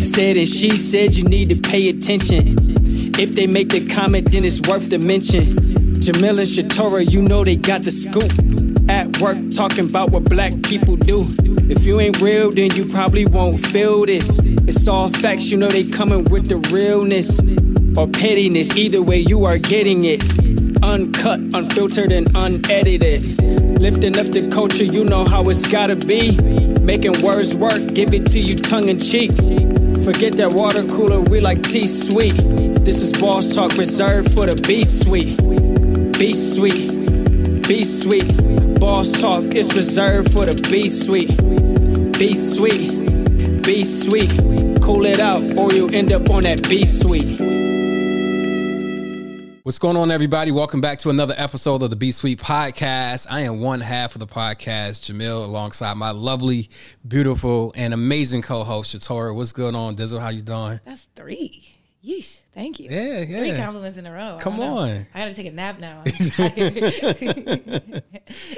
said and she said you need to pay attention. If they make the comment, then it's worth the mention. Jamil and Shatorah, you know they got the scoop. At work, talking about what black people do. If you ain't real, then you probably won't feel this. It's all facts, you know they coming with the realness or pettiness. Either way, you are getting it. Uncut, unfiltered, and unedited. Lifting up the culture, you know how it's gotta be. Making words work, give it to you tongue in cheek. Forget that water cooler, we like tea sweet. This is boss talk reserved for the B Suite. Be sweet, be sweet. Boss talk is reserved for the B Suite. Be sweet, be sweet. Cool it out, or you'll end up on that B Suite. What's going on, everybody? Welcome back to another episode of the B Suite Podcast. I am one half of the podcast, Jamil, alongside my lovely, beautiful, and amazing co-host, Shatorah. What's going on, Dizzle? How you doing? That's three. Yeesh. Thank you. Yeah, yeah. Three compliments in a row. Come don't on. I gotta take a nap now.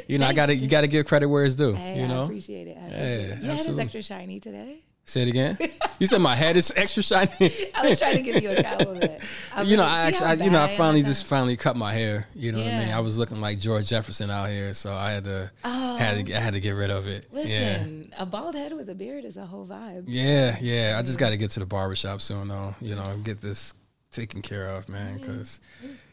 You know, I gotta you. you gotta give credit where it's due. hey, you know, I appreciate it. I appreciate Yeah, it. Is absolutely. extra shiny today. Say it again. You said my head is extra shiny. I was trying to give you a compliment. I'm you know, I actually, I, you know, I finally just um, finally cut my hair. You know what I mean? I was looking like George Jefferson out here, so I had to Oh. had to oh. I had to get rid of it. Yeah. Listen, a bald head with a beard is a whole vibe. Yeah, yeah. I just got to get to the barbershop soon, though. You know, get this taken care of, man. Because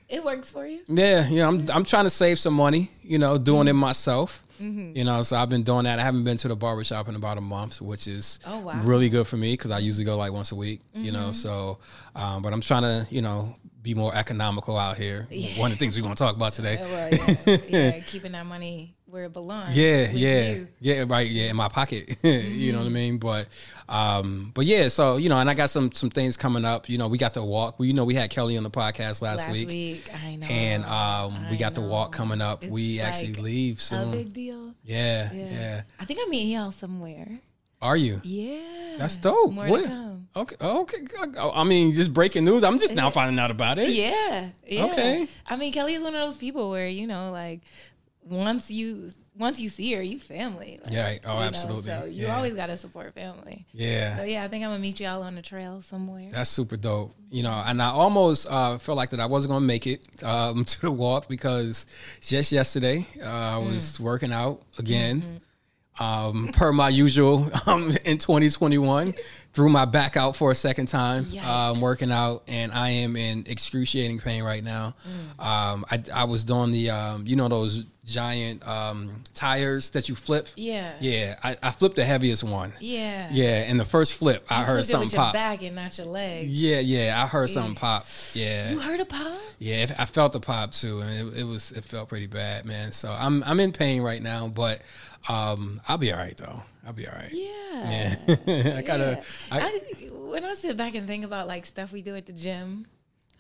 It works for you. yeah, you know, I'm I'm trying to save some money. You know, doing Mm-hmm. it myself. You know, so I've been doing that. I haven't been to the barbershop in about a month, which is Oh, wow. Mm-hmm. really good for me because I usually go like once a week. You know, so um, but I'm trying to you know be more economical out here. One of the things we're gonna talk about today. Well, yeah, yeah, keeping that money where it belongs. Yeah, yeah, you. yeah, right, yeah, in my pocket. you know what I mean? But, um, but yeah, so you know, and I got some some things coming up. You know, we got the walk. We, you know, we had Kelly on the podcast last, Last week, week, I know. and um, we I got the walk coming up. It's we actually like leave a big deal. yeah, Yeah. yeah, I think I'm meeting y'all somewhere. Are you? Yeah. That's dope. More Where? To. Okay, okay. I mean, just breaking news. I'm just now finding out about it. Yeah, yeah. Okay. I mean, Kelly is one of those people where you know, like, once you once you see her, you family. Like, Yeah, oh, you know, absolutely. so you Yeah. always gotta support family. Yeah. So yeah, I think I'm gonna meet y'all on the trail somewhere. That's super dope. You know, and I almost uh, felt like that I wasn't gonna make it um, to the walk because just yesterday uh, I Mm. was working out again, Mm-hmm. Um, per my usual um, in 2021. Threw my back out for a second time, um, working out, and I am in excruciating pain right now. Mm. Um, I, I was doing the, um, you know, those giant um, tires that you flip. Yeah. Yeah, I, I flipped the heaviest one. Yeah. Yeah, in the first flip, I heard something pop. back and not your leg. Yeah, yeah, I heard something pop. Yeah, You heard a pop? yeah, I felt the pop too, and it, it was it felt pretty bad, man. So I'm I'm in pain right now, but um, I'll be all right though. I'll be all right. Yeah. Yeah, I gotta. I, I when I sit back and think about like stuff we do at the gym,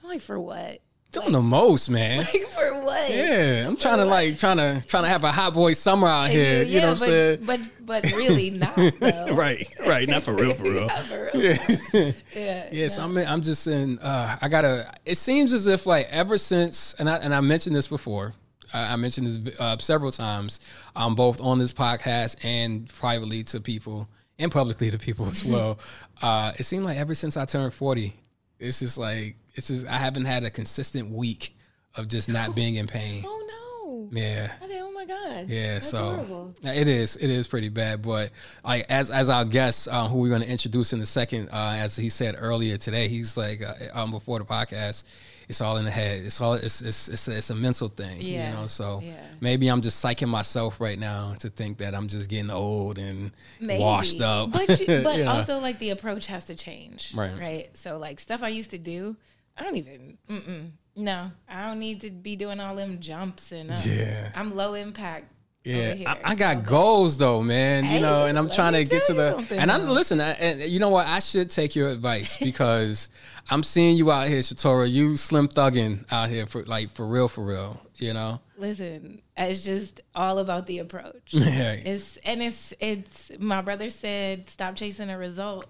I'm like, for what? doing the most, man. Like for what? Yeah, I'm trying to like trying to trying to have a hot boy summer out here. You know what I'm saying? But but really not though. Right, right, not for real, for real. Not for real. Yeah. Yeah. Yeah, so I'm I'm just in. Uh, I gotta. It seems as if like ever since, and I and I mentioned this before. I I mentioned this uh, several times, um, both on this podcast and privately to people and publicly to people as well. uh, it seemed like ever since I turned 40, it's just like it's just I haven't had a consistent week of just not being in pain. Oh no. Yeah. Oh my god. Yeah, That's so horrible. It is. It is pretty bad. But like as as our guest, uh, who we're going to introduce in a second, uh, as he said earlier today, he's like uh, um, before the podcast, it's all in the head. It's all it's it's it's a, it's a mental thing. Yeah, You know. So yeah. maybe I'm just psyching myself right now to think that I'm just getting old and Maybe. washed up. But you, but You know? also like the approach has to change. Right. Right. So like stuff I used to do, I don't even. Mm-mm, no, I don't need to be doing all them jumps and. Uh, Yeah. I'm low impact. Yeah. I, I got goals though, man. you know, and I'm trying to get to the. And I'm listen, I- and you know what? I should take your advice because I'm seeing you out here, Shatorah. You slim thugging out here for like for real, for real. You know. Listen, it's just all about the approach. Yeah. It's and it's it's my brother said stop chasing a result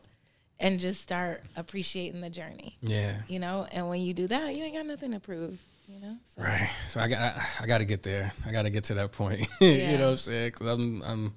and just start appreciating the journey. Yeah. You know, and when you do that, you ain't got nothing to prove. You know, so Right. So I got I, I got to get there. I got to get to that point. Yeah. you know what I'm saying? Cuz I'm I'm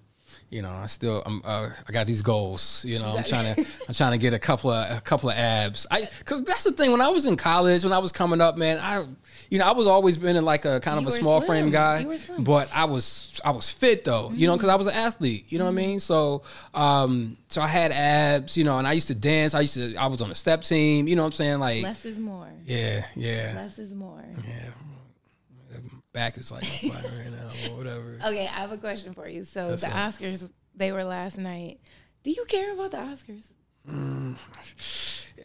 you know, I still I'm uh, I got these goals. You know, I'm trying to I'm trying to get a couple of a couple of abs. I because that's the thing. When I was in college, when I was coming up, man, I you know I was always been in like a kind You of a small slim. frame guy, but I was I was fit though. You know, because I was an athlete. You know what I mean? So um so I had abs. You know, and I used to dance. I used to I was on a step team. You know what I'm saying? Like Less is more. yeah, yeah, Less is more. yeah. Back is like on fire right now or whatever. Okay, I have a question for you. So Yes, the. Oscars, they were last night. Do you care about the Oscars?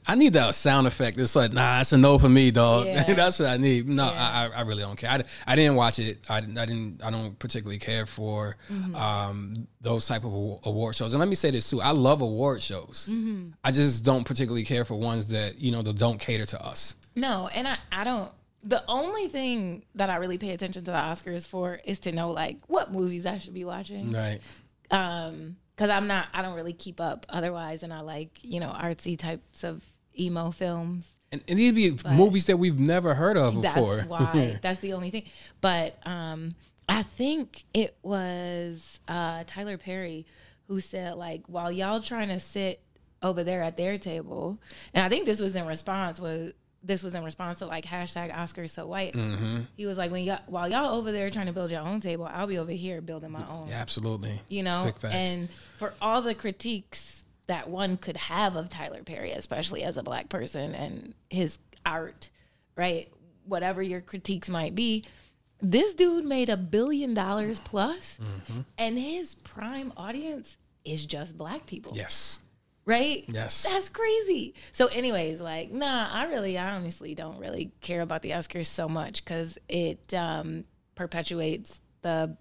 I need that sound effect. It's like, nah, it's a no for me, dog. Yeah. That's what I need. No, Yeah. I, I really don't care. I, I didn't watch it. I, didn't- I didn't. I don't particularly care for Mm-hmm. um, those type of award shows. And let me say this too. I love award shows. Mm-hmm. I just don't particularly care for ones that you know that don't cater to us. No, and I, I don't. The only thing that I really pay attention to the Oscars for is to know like what movies I should be watching. Right. Um, because I'm not, I don't really keep up otherwise, and I like you know artsy types of emo films. And, and these be movies that we've never heard of before. That's why. that's the only thing. But um, I think it was uh, Tyler Perry who said like, while y'all trying to sit over there at their table, and I think this was in response was this was in response to like hashtag Oscars so white. Mm-hmm. He was like, when y'all while y'all over there trying to build your own table, I'll be over here building my own yeah, absolutely. you know and for all the critiques that one could have of tyler perry especially as a black person and his art right whatever your critiques might be this dude made a billion dollars plus, Mm-hmm. and his prime audience is just black people Yes. Right? Yes. That's crazy. So, anyways, like, nah, I really, I honestly don't really care about the Oscars so much because it um, perpetuates the,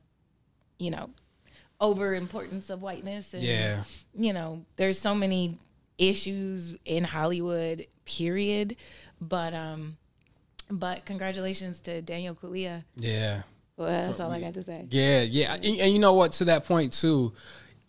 you know, over importance of whiteness. And, Yeah. you know, there's so many issues in Hollywood, period. But, um, but congratulations to Daniel Kaluuya. Yeah. Well, that's all I got to say. Yeah, yeah, and, and you know what? To that point too,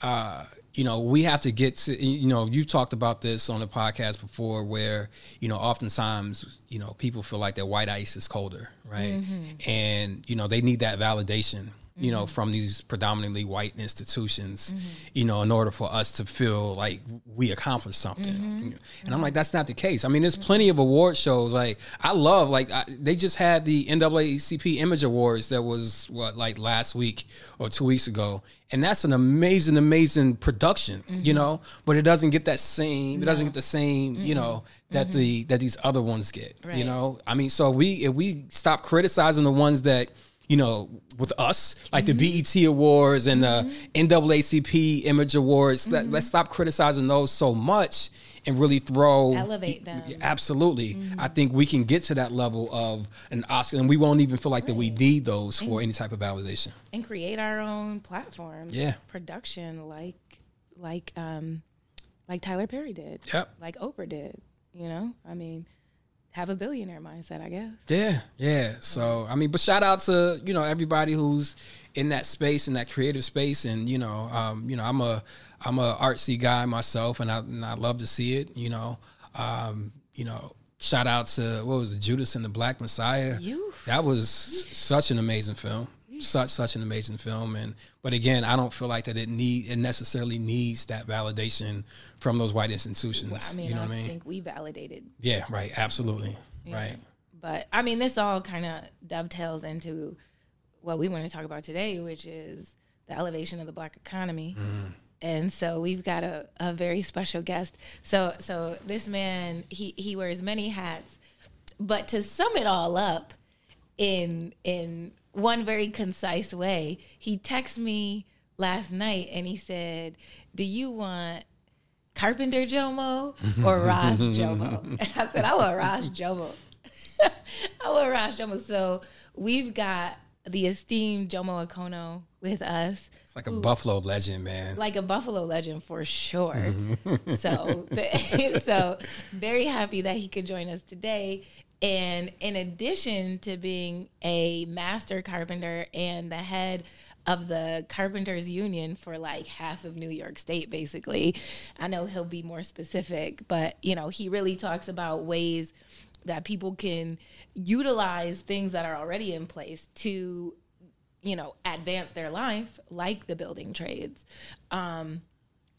uh, you know, we have to get to. You know, you've talked about this on the podcast before, where you know, oftentimes, you know, people feel like their white ice is colder, right? Mm-hmm. And you know, they need that validation. You know, mm-hmm. from these predominantly white institutions, mm-hmm. you know, in order for us to feel like we accomplished something. Mm-hmm. And I'm like, that's not the case. I mean, there's plenty of award shows. Like, I love, like, I, they just had the NAACP Image Awards that was, what, like last week or two weeks ago. And that's an amazing, amazing production, you know, but it doesn't get that same, it doesn't get the same, you know, that the, that these other ones get, you know? I mean, so we, if we stop criticizing the ones that, you know, with us, like the BET Awards and the NAACP Image Awards, let, let's stop criticizing those so much and really throw Elevate them. Absolutely, I think we can get to that level of an Oscar, and we won't even feel like that we need those for any type of validation. and create our own platform. Yeah. Production like like um like Tyler Perry did. Yep. Like Oprah did. You know? I mean, have a billionaire mindset, I guess. Yeah, yeah. So I mean, but shout out to you know everybody who's in that space in that creative space, and you know, um, you know, I'm a I'm a artsy guy myself, and I and I love to see it. You know, um, you know, shout out to what was it, Judas and the Black Messiah. You. That was such an amazing film. Such such an amazing film, and but again, I don't feel like that it need it necessarily needs that validation from those white institutions. I mean, you know I what I mean? think we validated Yeah, right. Absolutely, right. But I mean, this all kind of dovetails into what we want to talk about today, which is the elevation of the black economy. Mm-hmm. And so we've got a, a very special guest. So so this man he he wears many hats, but to sum it all up in in one very concise way, he texted me last night and he said, "Do you want Carpenter Jomo or Ras Jomo?" And I said, "I want Ras Jomo." I want Ras Jomo. So we've got the esteemed Jomo Okono with us, It's like a Buffalo legend, man. like a Buffalo legend for sure. Mm-hmm. so, the, so very happy that he could join us today. And in addition to being a master carpenter and the head of the carpenters union for like half of New York state basically I know he'll be more specific but you know he really talks about ways that people can utilize things that are already in place to you know, advance their life, like the building trades. Um,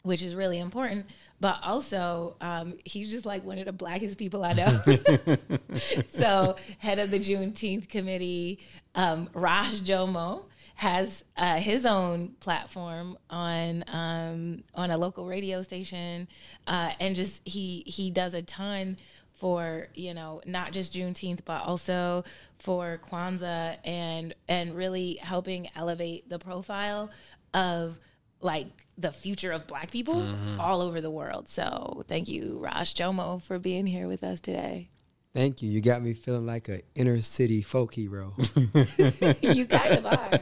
which is really important. But also, um, he's just like one of the blackest people I know. so, head of the Juneteenth committee, um, Ras Jomo, has uh, his own platform on um, on a local radio station, uh, and just he he does a ton for you know not just Juneteenth but also for Kwanzaa and and really helping elevate the profile of like the future of black people mm-hmm. all over the world. So thank you, Ras Jomo, for being here with us today. Thank you. You got me feeling like an inner city folk hero. you kind of are.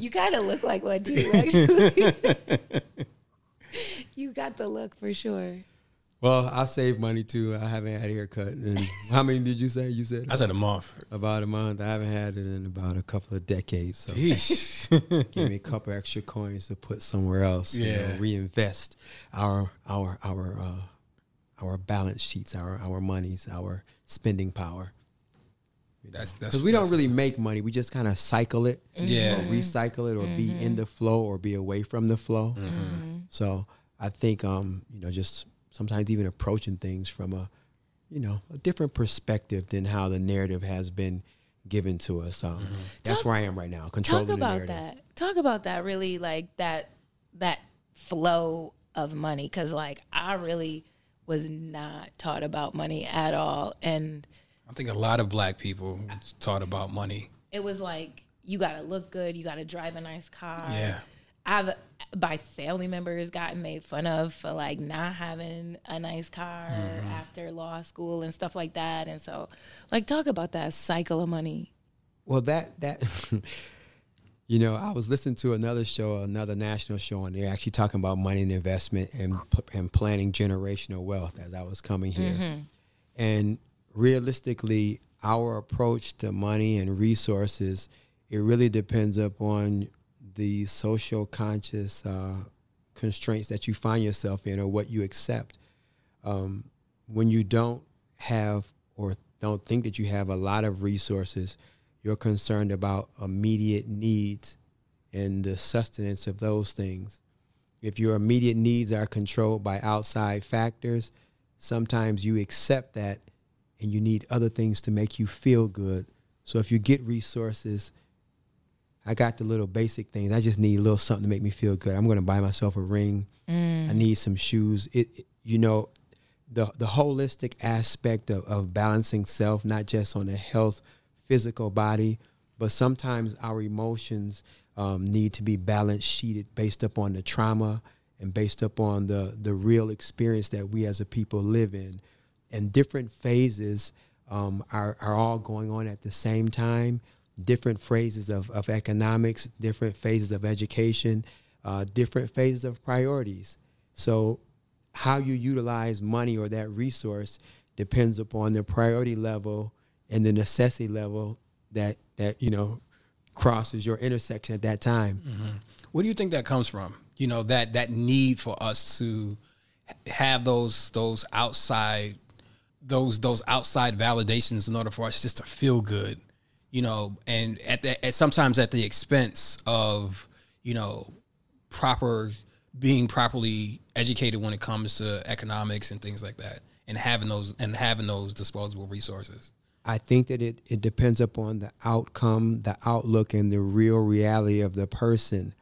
You kind of look like one too, actually. you got the look for sure. Well, I save money too. I haven't had a haircut. And how many did you say? You said I said a month. About a month. I haven't had it in about a couple of decades. So give me a couple extra coins to put somewhere else. Yeah. You know, reinvest our our our uh, our balance sheets, our our monies, our spending power. That's because we don't really make money. We just kind of cycle it, yeah, recycle it, or mm-hmm. be in mm-hmm. the flow, or be away from the flow. Mm-hmm. So I think, um, you know, just sometimes even approaching things from a, you know, a different perspective than how the narrative has been given to us. Um, mm-hmm. That's talk, where I am right now. Controlling talk about that. Talk about that. Really, like that that flow of money, because like I really was not taught about money at all. And I think a lot of black people taught about money. It was like you got to look good, you got to drive a nice car. Yeah. I've by family members gotten made fun of for like not having a nice car mm-hmm. after law school and stuff like that. And so like talk about that cycle of money. Well, that that You know, I was listening to another show, another national show, and they're actually talking about money and investment and and planning generational wealth as I was coming here. Mm-hmm. And realistically, our approach to money and resources, it really depends upon the social conscious uh, constraints that you find yourself in or what you accept. Um, when you don't have or don't think that you have a lot of resources, you're concerned about immediate needs and the sustenance of those things. If your immediate needs are controlled by outside factors, sometimes you accept that and you need other things to make you feel good. So if you get resources, I got the little basic things. I just need a little something to make me feel good. I'm going to buy myself a ring. Mm. I need some shoes. It, it, you know, the the holistic aspect of, of balancing self, not just on the health physical body, but sometimes our emotions um, need to be balance sheeted based upon the trauma and based upon the the real experience that we as a people live in. And different phases um, are, are all going on at the same time. Different phases of, of economics, different phases of education, uh, different phases of priorities. So, how you utilize money or that resource depends upon the priority level and the necessity level that that you know crosses your intersection at that time. Mm-hmm. Where do you think that comes from? You know that that need for us to have those those outside those those outside validations in order for us just to feel good, you know, and at the at sometimes at the expense of you know proper being properly educated when it comes to economics and things like that, and having those and having those disposable resources. I think that it, it depends upon the outcome, the outlook, and the real reality of the person.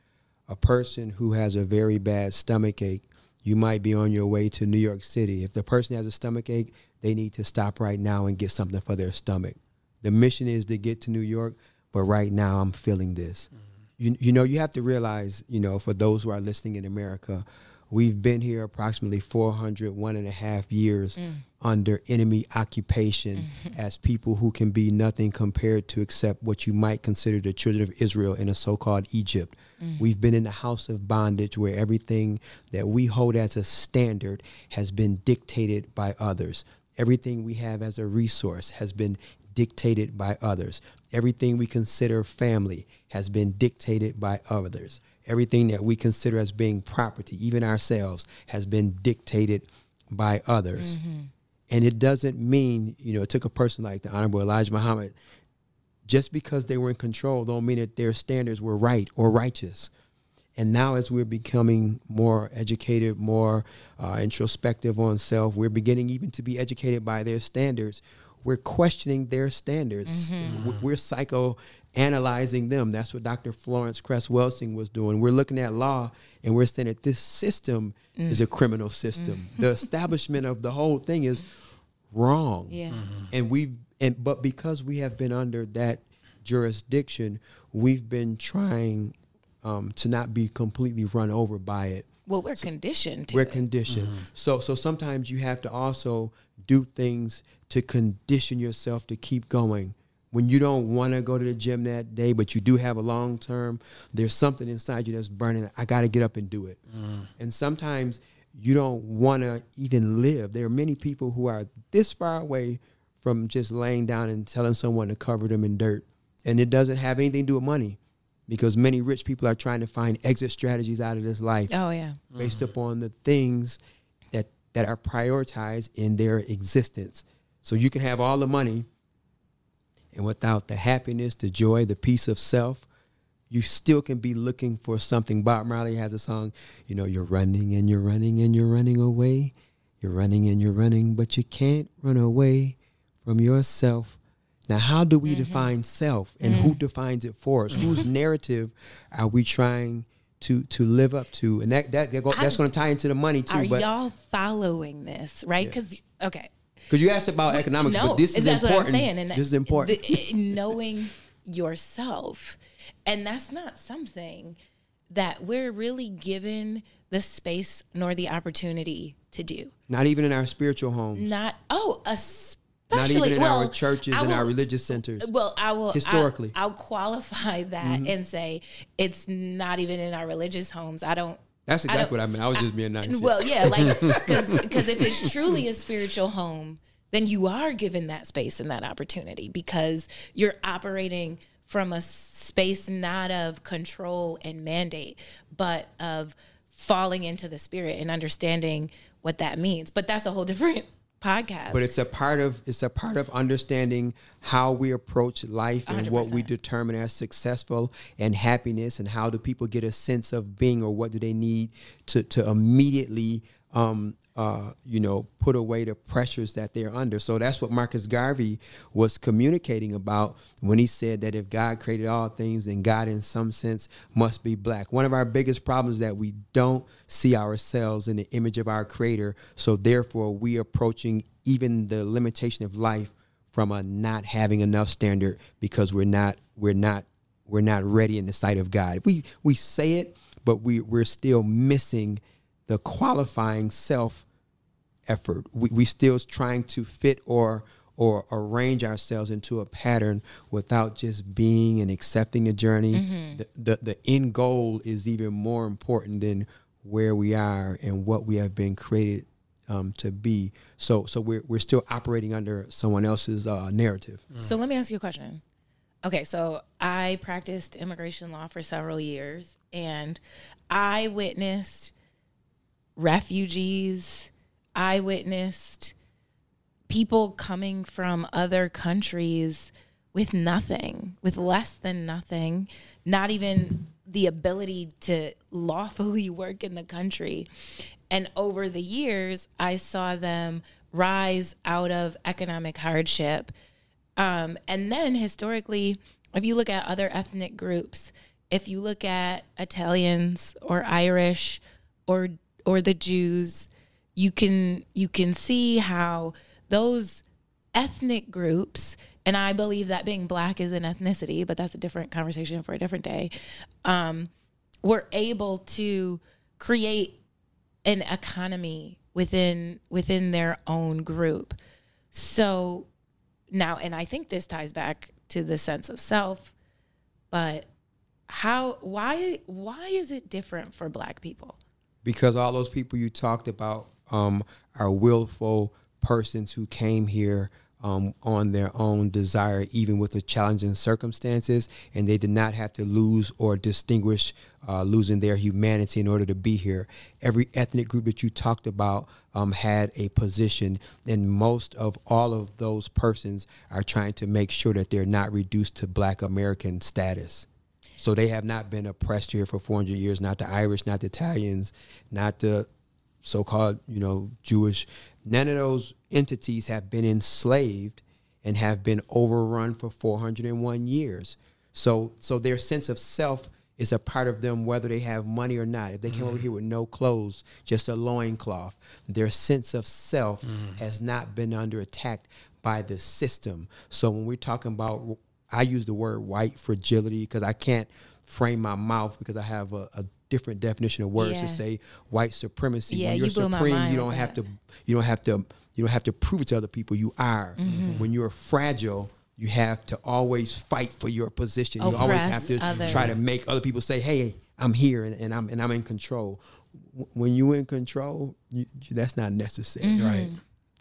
A person who has a very bad stomach ache, you might be on your way to New York City. If the person has a stomach ache, they need to stop right now and get something for their stomach. The mission is to get to New York, but right now I'm feeling this. Mm-hmm. You, you know, you have to realize, you know, for those who are listening in America, We've been here approximately 400, one and a half years mm. under enemy occupation mm-hmm. as people who can be nothing compared to except what you might consider the children of Israel in a so called Egypt. Mm. We've been in the house of bondage where everything that we hold as a standard has been dictated by others. Everything we have as a resource has been dictated by others. Everything we consider family has been dictated by others everything that we consider as being property, even ourselves, has been dictated by others. Mm-hmm. And it doesn't mean, you know, it took a person like the Honorable Elijah Muhammad just because they were in control don't mean that their standards were right or righteous. And now, as we're becoming more educated, more uh, introspective on self, we're beginning even to be educated by their standards. We're questioning their standards. Mm-hmm. We're psychoanalyzing them. That's what Dr. Frances Cress Welsing was doing. We're looking at law and we're saying that this system mm. is a criminal system. Mm. The establishment of the whole thing is wrong. Yeah. Mm-hmm. And we've and but because we have been under that jurisdiction, we've been trying um, to not be completely run over by it. Well, we're so conditioned. we're it. conditioned. Mm-hmm. So so sometimes you have to also do things to condition yourself to keep going. When you don't want to go to the gym that day, but you do have a long term, there's something inside you that's burning. I got to get up and do it. Mm. And sometimes you don't want to even live. There are many people who are this far away from just laying down and telling someone to cover them in dirt. And it doesn't have anything to do with money because many rich people are trying to find exit strategies out of this life. Oh yeah. Based mm-hmm. upon the things that that are prioritized in their existence. So you can have all the money and without the happiness, the joy, the peace of self, you still can be looking for something. Bob Marley has a song, you know, you're running and you're running and you're running away. You're running and you're running, but you can't run away from yourself. Now, how do we mm-hmm. define self and mm-hmm. who defines it for us? Mm-hmm. Whose narrative are we trying to to live up to? And that, that that's going to tie into the money too. Are but, y'all following this, right? Because, yeah. okay. Because you asked about economics, no, but this is that's important. What I'm saying. And this is important. The, knowing yourself. And that's not something that we're really given the space nor the opportunity to do. Not even in our spiritual homes. Not, oh, especially not even in well, our churches and our religious centers. Well, I will historically. I, will qualify that mm-hmm. and say it's not even in our religious homes. I don't. That's exactly I what I meant. I was just being nice. Well, yeah, like because if it's truly a spiritual home, then you are given that space and that opportunity because you're operating from a space not of control and mandate, but of falling into the spirit and understanding what that means. But that's a whole different podcast. But it's a part of it's a part of understanding how we approach life and 100%. what we determine as successful and happiness and how do people get a sense of being or what do they need to to immediately um, uh, you know, put away the pressures that they're under. So that's what Marcus Garvey was communicating about when he said that if God created all things, then God, in some sense, must be black. One of our biggest problems is that we don't see ourselves in the image of our Creator. So therefore, we approaching even the limitation of life from a not having enough standard because we're not we're not we're not ready in the sight of God. We we say it, but we we're still missing the qualifying self effort. We we still trying to fit or or arrange ourselves into a pattern without just being and accepting the journey. Mm-hmm. The, the the end goal is even more important than where we are and what we have been created um, to be. So so we're we're still operating under someone else's uh, narrative. Mm. So let me ask you a question. Okay, so I practiced immigration law for several years, and I witnessed refugees. I witnessed people coming from other countries with nothing, with less than nothing, not even the ability to lawfully work in the country. And over the years, I saw them rise out of economic hardship. Um, and then historically, if you look at other ethnic groups, if you look at Italians or Irish or or the Jews, you can you can see how those ethnic groups and I believe that being black is an ethnicity, but that's a different conversation for a different day. Um, were able to create an economy within within their own group. So now, and I think this ties back to the sense of self, but how why why is it different for black people? Because all those people you talked about um, are willful persons who came here um, on their own desire, even with the challenging circumstances, and they did not have to lose or distinguish uh, losing their humanity in order to be here. Every ethnic group that you talked about um, had a position, and most of all of those persons are trying to make sure that they're not reduced to Black American status. So they have not been oppressed here for 400 years. Not the Irish, not the Italians, not the so-called, you know, Jewish. None of those entities have been enslaved and have been overrun for 401 years. So, so their sense of self is a part of them, whether they have money or not. If they came over mm-hmm. here with no clothes, just a loincloth, their sense of self mm-hmm. has not been under attack by the system. So when we're talking about, I use the word white fragility because I can't frame my mouth because I have a, a different definition of words Yeah. to say white supremacy. Yeah, when you're you supreme, you don't have that. to you don't have to you don't have to prove it to other people. You are. Mm-hmm. When you're fragile, you have to always fight for your position. you always have Oppress to try to make other people say, "Hey, I'm here and, and I'm and I'm in control." W- When you're in control, you, you- that's not necessary. Mm-hmm. Right.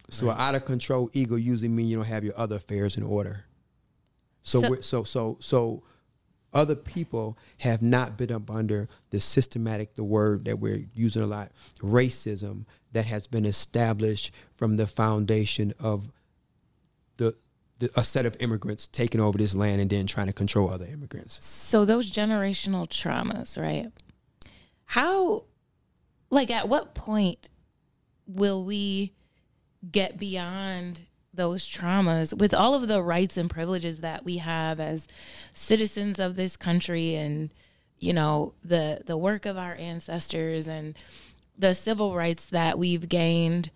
So an out of control ego usually mean you don't have your other affairs in order. So So- we're, so so so other people have not been up under the systematic the word that we're using a lot racism that has been established from the foundation of the, the a set of immigrants taking over this land and then trying to control other immigrants. So those generational traumas, right? How like at what point will we get beyond those traumas with all of the rights and privileges that we have as citizens of this country and you know the the work of our ancestors and the civil rights that we've gained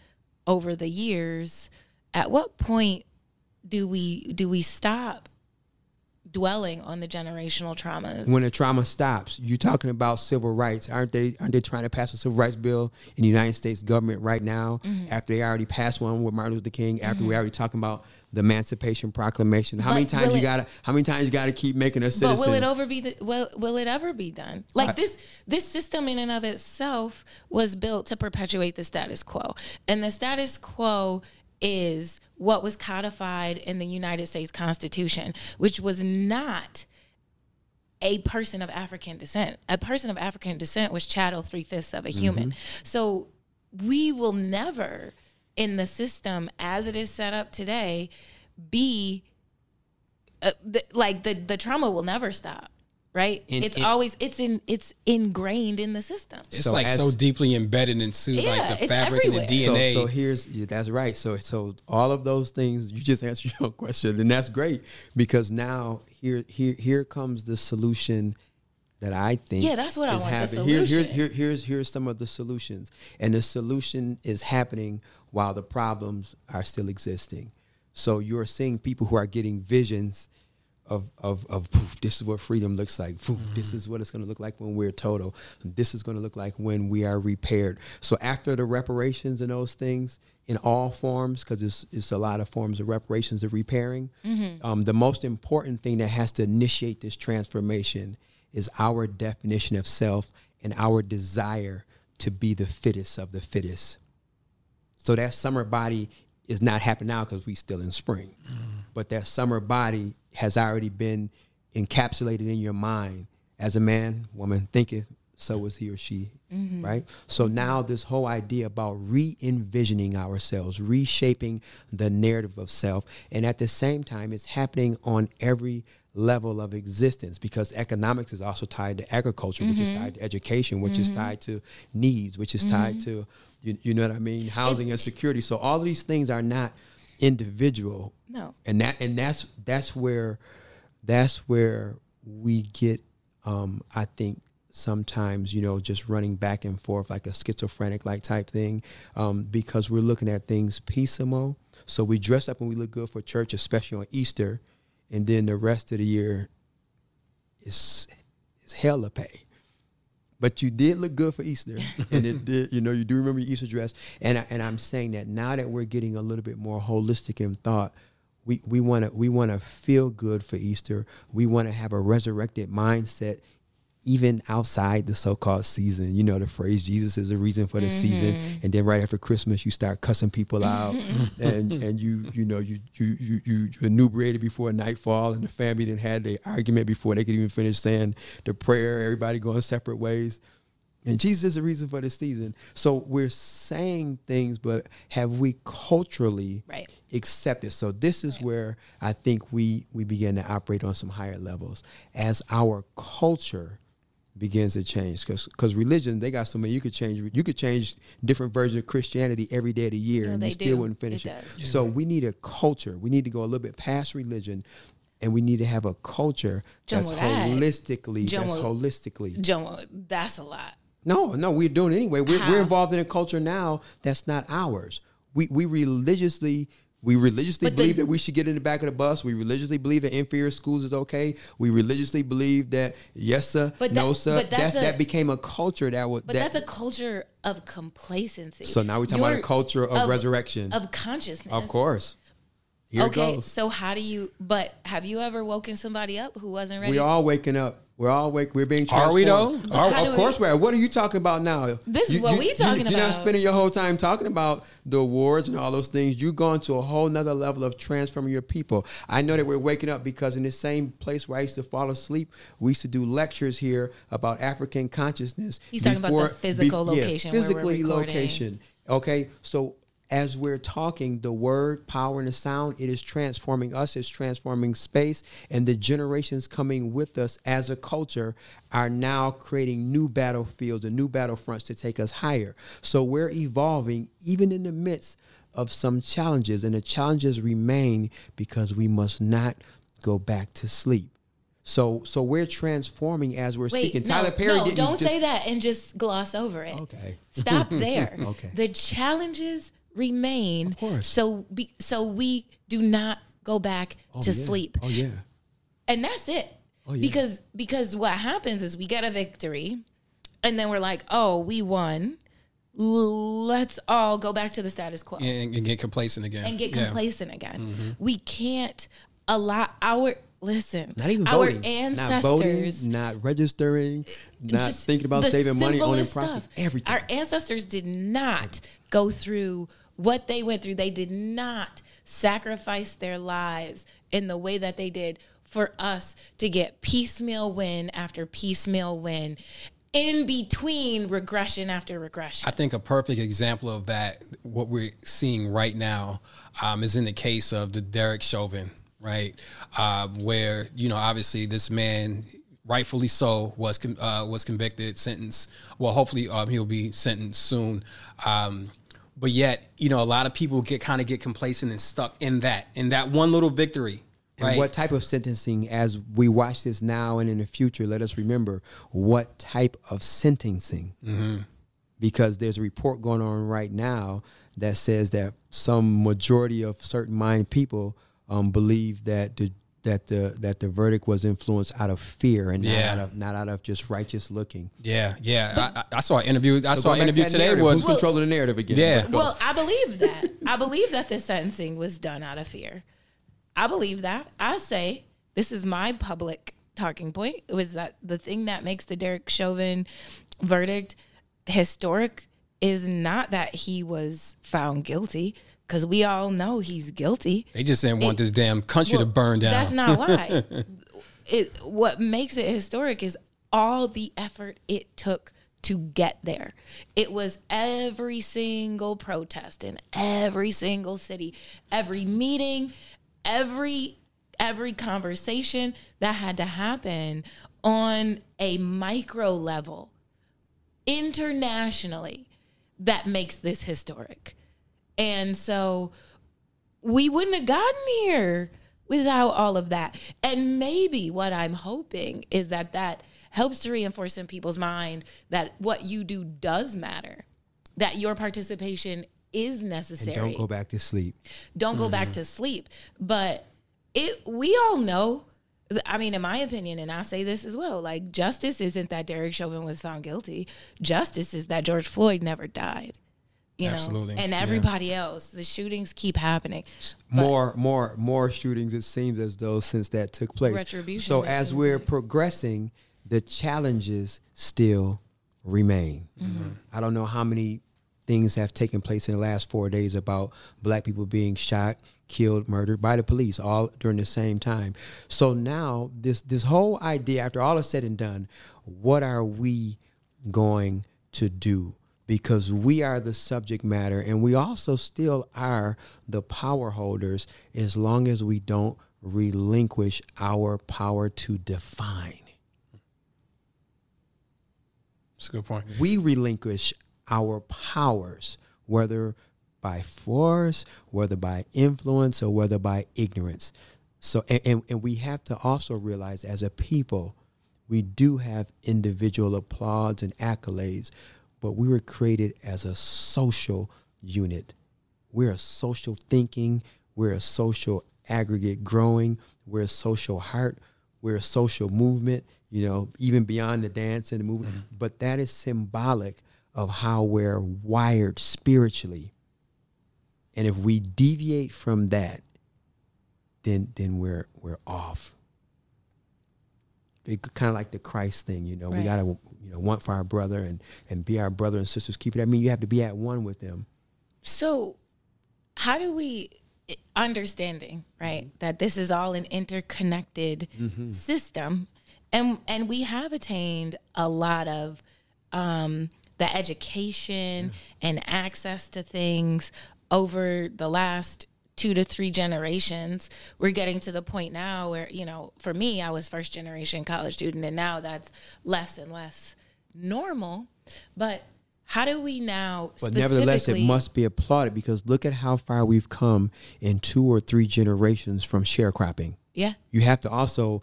over the years at what point do we do we stop dwelling on the generational traumas When the trauma stops, you're talking about civil rights, aren't they? Aren't they trying to pass a civil rights bill in the United States government right now? Mm-hmm. After they already passed one with Martin Luther King, after we already talking about the Emancipation Proclamation. How But many times you it- gotta? How many times you gotta keep making a But will it ever be? The, will will it ever be done? Like this this system in and of itself was built to perpetuate the status quo, and the status quo is what was codified in the United States Constitution, which was not a person of African descent. A person of African descent was chattel three fifths of a human. So we will never, in the system as it is set up today, be uh, the, like the the trauma will never stop. Right? In- it's in- always it's in it's ingrained in the system. It's So like as- so deeply embedded into Yeah, like the it's fabric and the. DNA. So, so here's yeah, that's right. So so all of those things you just answered your question, and that's great because now here here here comes the solution that I think. Yeah, that's what I is want, the happening. Here, here, here, here's here's some of the solutions, and the solution is happening while the problems are still existing. So you're seeing people who are getting visions of of of poof, this is what freedom looks like. Poof, This mm-hmm. is what it's going to look like when we're total. This is going to look like when we are repaired. So after the reparations and those things in all forms, because it's, it's a lot of forms of reparations of repairing. Mm-hmm. Um, the most important thing that has to initiate this transformation is our definition of self and our desire to be the fittest of the fittest. So that summer body is not happening now because we still in spring. Mm-hmm. But that summer body has already been encapsulated in your mind. As a man, woman thinketh, so is he or she. Mm-hmm. Right? So now this whole idea about re-envisioning ourselves, reshaping the narrative of self, and at the same time it's happening on every level of existence because economics is also tied to agriculture, which is mm-hmm. tied to education, which is mm-hmm. tied to needs, which is tied to you, you know what I mean, housing and security. So all of these things are not individual. No. And that and that's that's where that's where we get um I think sometimes you know just running back and forth like a schizophrenic like type thing um because we're looking at things piecemeal so we dress up and we look good for church especially on Easter and then the rest of the year is is hell to pay but you did look good for Easter, and it did. You know, you do remember your Easter dress, and I, and I'm saying that now that we're getting a little bit more holistic in thought, we we want to we want to feel good for Easter. We want to have a resurrected mindset, even outside the so-called season. You know the phrase "Jesus is the reason for the season," mm-hmm. and then right after Christmas, you start cussing people out, and and you you know you you you you inebriated before nightfall, and the family then had the argument before they could even finish saying the prayer. Everybody going separate ways. And Jesus is the reason for the season. So we're saying things, but have we culturally Right. accepted? So this is where I think we we begin to operate on some higher levels as our culture begins to change because religion they got so many you could change you could change different versions of christianity every day of the year and they you still do. wouldn't finish It it, so we need a culture we need to go a little bit past religion and we need to have a culture that's holistically that's holistically that's a lot. no, no, we're doing it anyway. We're, How? we're involved in a culture now that's not ours. We we religiously we religiously But the- believe that we should get in the back of the bus. We religiously believe that inferior schools is okay. We religiously believe that yes sir, But no that- sir. but that's that a- that became a culture that was But that, that's a culture of complacency. so now we're talking about a culture of, resurrection. of consciousness. of course. Here okay, so how do you? But have you ever woken somebody up who wasn't ready? We're all waking up. We're all wake. We're being transformed. Are we though? Are, How of do course we- we are. What are you talking about now? This is what you- we you- talking about. You're not spending your whole time talking about the awards and all those things. You're going to a whole nother level of transforming your people. I know that we're waking up because in the same place where I used to fall asleep, we used to do lectures here about African consciousness. He's talking about the before- physical location where we're physically location. Okay, so as we're talking, the word, power, and the sound, it is transforming us, it's transforming space, and the generations coming with us as a culture are now creating new battlefields and new battlefronts to take us higher. So we're evolving even in the midst of some challenges, and the challenges remain because we must not go back to sleep. So, so we're transforming as we're Wait, speaking. no, Tyler Perry no, don't just- say that and just gloss over it. Okay. Stop there. Okay. The challenges remain. Of course. So be, so we do not go back to yeah. sleep. Oh yeah. and that's it Oh, yeah. because because what happens is we get a victory and then we're like oh we won let's all go back to the status quo and, and get complacent again. and get Yeah. Mm-hmm. complacent again we can't allow our listen Not even our voting. ancestors Not voting, not registering, not thinking about saving money, owning simplest property, everything. Our ancestors did not go through what they went through. They did not sacrifice their lives in the way that they did for us to get piecemeal win after piecemeal win in between regression after regression. I think a perfect example of that, what we're seeing right now, um, is in the case of the Derek Chauvin, right? Uh, where you know, obviously, this man, rightfully so, was uh, was convicted, sentenced. Well, hopefully, um, he'll be sentenced soon. Um, but yet, you know, a lot of people get kind of get complacent and stuck in that, in that one little victory. And Right? what type of sentencing, as we watch this now and in the future, let us remember what type of sentencing. Mm-hmm. Because there's a report going on right now that says that some majority of certain minded people um, believe that the that the that the verdict was influenced out of fear and not Yeah. out of not out of just righteous looking. yeah, yeah. I, I I saw an interview. I So saw an back to interview today. narrative, Was who's controlling the narrative again? Yeah. Well, I believe that. I believe that the sentencing was done out of fear. I believe that. I say this is my public talking point. It was that the thing that makes the Derek Chauvin verdict historic is not that he was found guilty, because we all know he's guilty. they just didn't want this damn country to burn down. That's not why. it what makes it historic is all the effort it took to get there. It was every single protest in every single city, every meeting, every every conversation that had to happen on a micro level internationally that makes this historic. And so we wouldn't have gotten here without all of that. And maybe what I'm hoping is that that helps to reinforce in people's mind that what you do does matter, that your participation is necessary. Don't go back to sleep. Don't go Mm-hmm. back to sleep. But it we all know I mean, in my opinion, and I say this as well, like justice isn't that Derek Chauvin was found guilty. Justice is that George Floyd never died. You Absolutely, know, and yeah. everybody else, the shootings keep happening. more more more shootings it seems as though since that took place Retribution so as we're like. progressing the challenges still remain. Mm-hmm. I don't know how many things have taken place in the last four days about black people being shot, killed, murdered by the police, all during the same time. So now this this whole idea, after all is said and done, what are we going to do? Because we are the subject matter and we also still are the power holders as long as we don't relinquish our power to define. That's a good point. we relinquish our powers, whether by force, whether by influence, or whether by ignorance. So, and, and, and we have to also realize as a people, we do have individual applause and accolades, but we were created as a social unit. We're a social thinking, we're a social aggregate growing, we're a social heart, we're a social movement, you know, even beyond the dance and the movement. Mm-hmm. But that is symbolic of how we're wired spiritually. And if we deviate from that, then then we're we're off. It's kind of like the Christ thing, you know. We gotta you know want for our brother and and be our brother and sisters keep it. I mean, you have to be at one with them. So, how do we understanding right that this is all an interconnected system, and and we have attained a lot of um, the education and access to things over the last two to three generations. We're getting to the point now where you know for me i was first generation college student and now that's less and less normal. But how do we now But nevertheless, it must be applauded because look at how far we've come in two or three generations from sharecropping. yeah. You have to also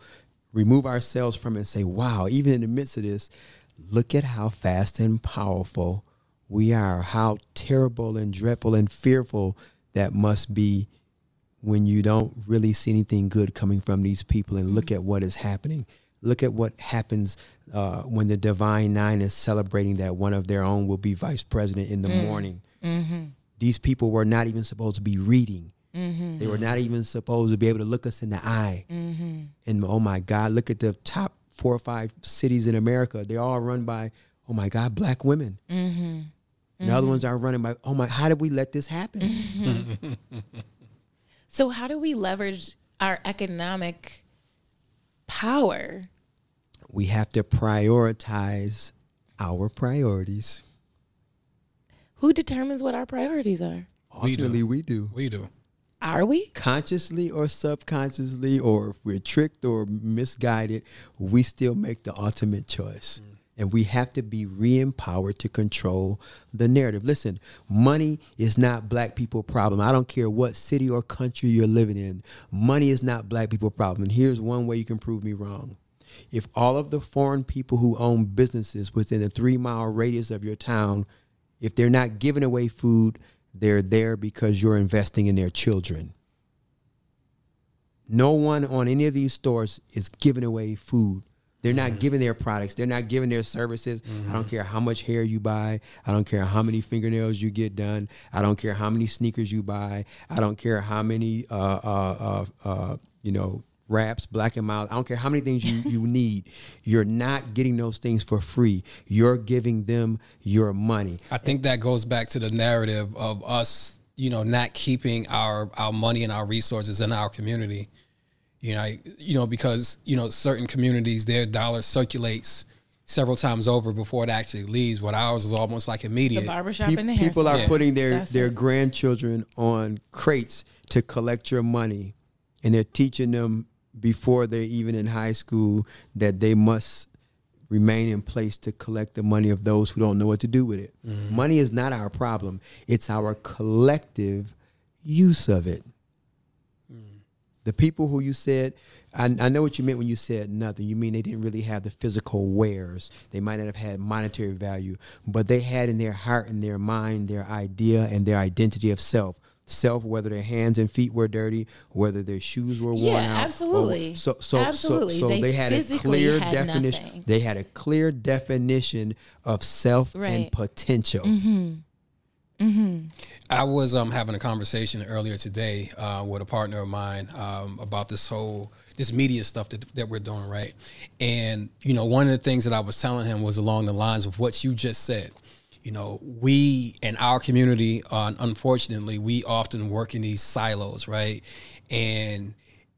remove ourselves from it and say, wow, even in the midst of this, look at how fast and powerful we are, how terrible and dreadful and fearful that must be when you don't really see anything good coming from these people and look mm-hmm. at what is happening. Look at what happens uh, when the Divine Nine is celebrating that one of their own will be vice president in the mm-hmm. morning. Mm-hmm. These people were not even supposed to be reading. They were not even supposed to be able to look us in the eye. And oh my God, look at the top four or five cities in America. They're all run by, oh my God, black women. And the other mm-hmm. ones are running by, oh my, how did we let this happen? Mm-hmm. So how do we leverage our economic power? we have to prioritize our priorities. Who determines what our priorities are? We do. Ultimately, we do. We do. Are we? Consciously or subconsciously, or if we're tricked or misguided, we still make the ultimate choice. Mm. And we have to be re empowered to control the narrative. Listen, money is not black people problem. I don't care what city or country you're living in. Money is not black people problem. And here's one way you can prove me wrong. If all of the foreign people who own businesses within a three mile radius of your town, if they're not giving away food, they're there because you're investing in their children. No one on any of these stores is giving away food. They're not giving their products. They're not giving their services. I don't care how much hair you buy. I don't care how many fingernails you get done. I don't care how many sneakers you buy. I don't care how many, uh, uh, uh, uh, you know, wraps, black and mild. I don't care how many things you, you need. You're not getting those things for free. You're giving them your money. I think that goes back to the narrative of us, you know, not keeping our our money and our resources in our community. You know, you know because you know certain communities their dollar circulates several times over before it actually leaves. What ours is almost like The immediate. barbershop Pe- and the people are hair salon. putting their That's their it. grandchildren on crates to collect your money and they're teaching them before they're even in high school that they must remain in place to collect the money of those who don't know what to do with it. Mm-hmm. Money is not our problem. It's our collective use of it. The people who you said, I, I know what you meant when you said nothing. You mean they didn't really have the physical wares. They might not have had monetary value, but they had in their heart and their mind their idea and their identity of self. Self, whether their hands and feet were dirty, whether their shoes were worn Yeah, out. or- absolutely. so, so, Absolutely. so, so They they, had a clear had definition. nothing. They had a clear definition of self Right. Mm-hmm. and potential. I was um, having a conversation earlier today uh, with a partner of mine um, about this whole this media stuff that, that we're doing, right? And you know, one of the things that I was telling him was along the lines of what you just said. You know, we in our community, uh, unfortunately, we often work in these silos, right? And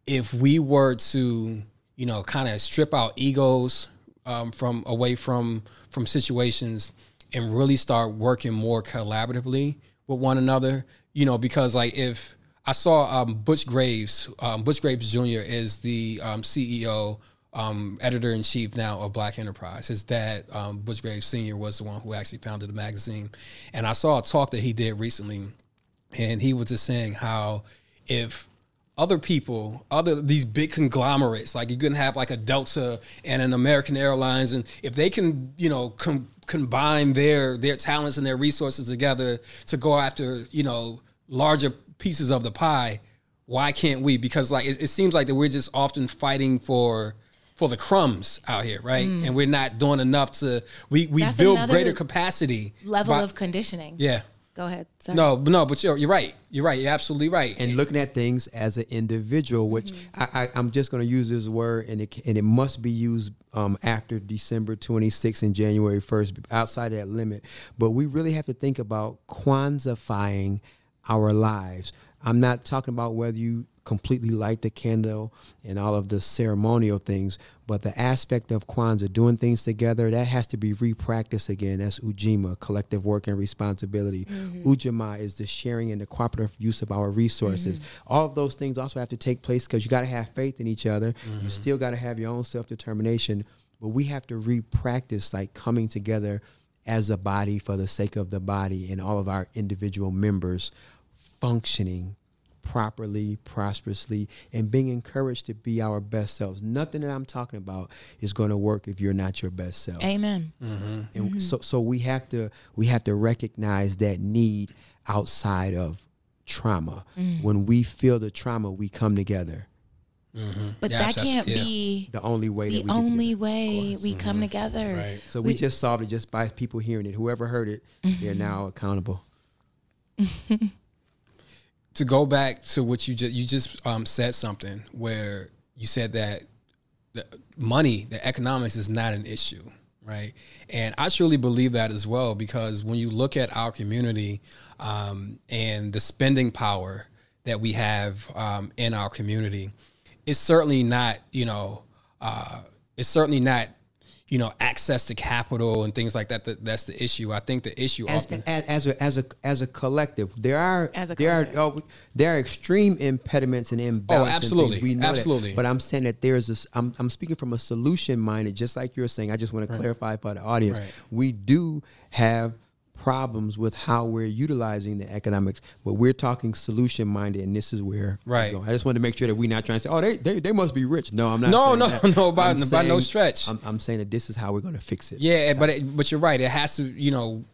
if we were to, you know, kind of strip our egos um, from away from from situations and really start working more collaboratively with one another. You know, because like if I saw um, Butch Graves, um, Butch Graves Jr. is the um, CEO, um, editor in chief now of Black Enterprise. His dad, um, Butch Graves Sr., was the one who actually founded the magazine. And I saw a talk that he did recently, and he was just saying how if other people, other these big conglomerates, like you can have like a Delta and an American Airlines, and if they can, you know, com- combine their their talents and their resources together to go after, you know, larger pieces of the pie, why can't we? Because like it, it seems like that we're just often fighting for for the crumbs out here, right? Mm. And we're not doing enough to we we That's build greater capacity Level by- of conditioning. yeah. Go ahead. Sorry. No, no, but you're you're right. You're right. You're absolutely right. and looking at things as an individual, which I, I, I'm just going to use this word, and it and it must be used um, after December 26th and January 1st, outside that limit. But we really have to think about quantifying our lives. I'm not talking about whether you completely light the candle and all of the ceremonial things, but the aspect of Kwanzaa, doing things together, that has to be re-practiced again. That's Ujima, collective work and responsibility. Mm-hmm. Ujima is the sharing and the cooperative use of our resources. Mm-hmm. All of those things also have to take place because you got to have faith in each other. You mm-hmm. still got to have your own self-determination, but we have to re-practice like coming together as a body for the sake of the body and all of our individual members functioning properly, prosperously, and being encouraged to be our best selves. Nothing that I'm talking about is going to work if you're not your best self. Amen. And mm-hmm. so so we have to we have to recognize that need outside of trauma. Mm. When we feel the trauma, we come together. But Yeah, that can't yeah. be The only way the that we only together. way we come together. Right. So we, just solved it just by people hearing it. Whoever heard it, they're mm-hmm. now accountable. to go back to what you just you just um, said something where you said that the money, the economics is not an issue, right? And I truly believe that as well because when you look at our community um, and the spending power that we have um, in our community, it's certainly not you know uh, it's certainly not you know access to capital and things like that, that that's the issue. I think the issue as, often as, as a as a as a collective, there are As a there collective. are oh, there are extreme impediments and imbalances. Oh, and things. absolutely. we know that. Absolutely. But I'm saying that there's this. I'm I'm speaking from a solution minded, just like you're saying. I just want to clarify for the audience. Right. We do have problems with how we're utilizing the economics, but we're talking solution minded, and this is where Right. I just want to make sure that we're not trying to say, oh, they they, they must be rich. No, I'm not. No, no, that. no, by- I'm by no stretch. I'm, I'm saying that this is how we're going to fix it. Yeah, but it, but you're right. It has to, you know,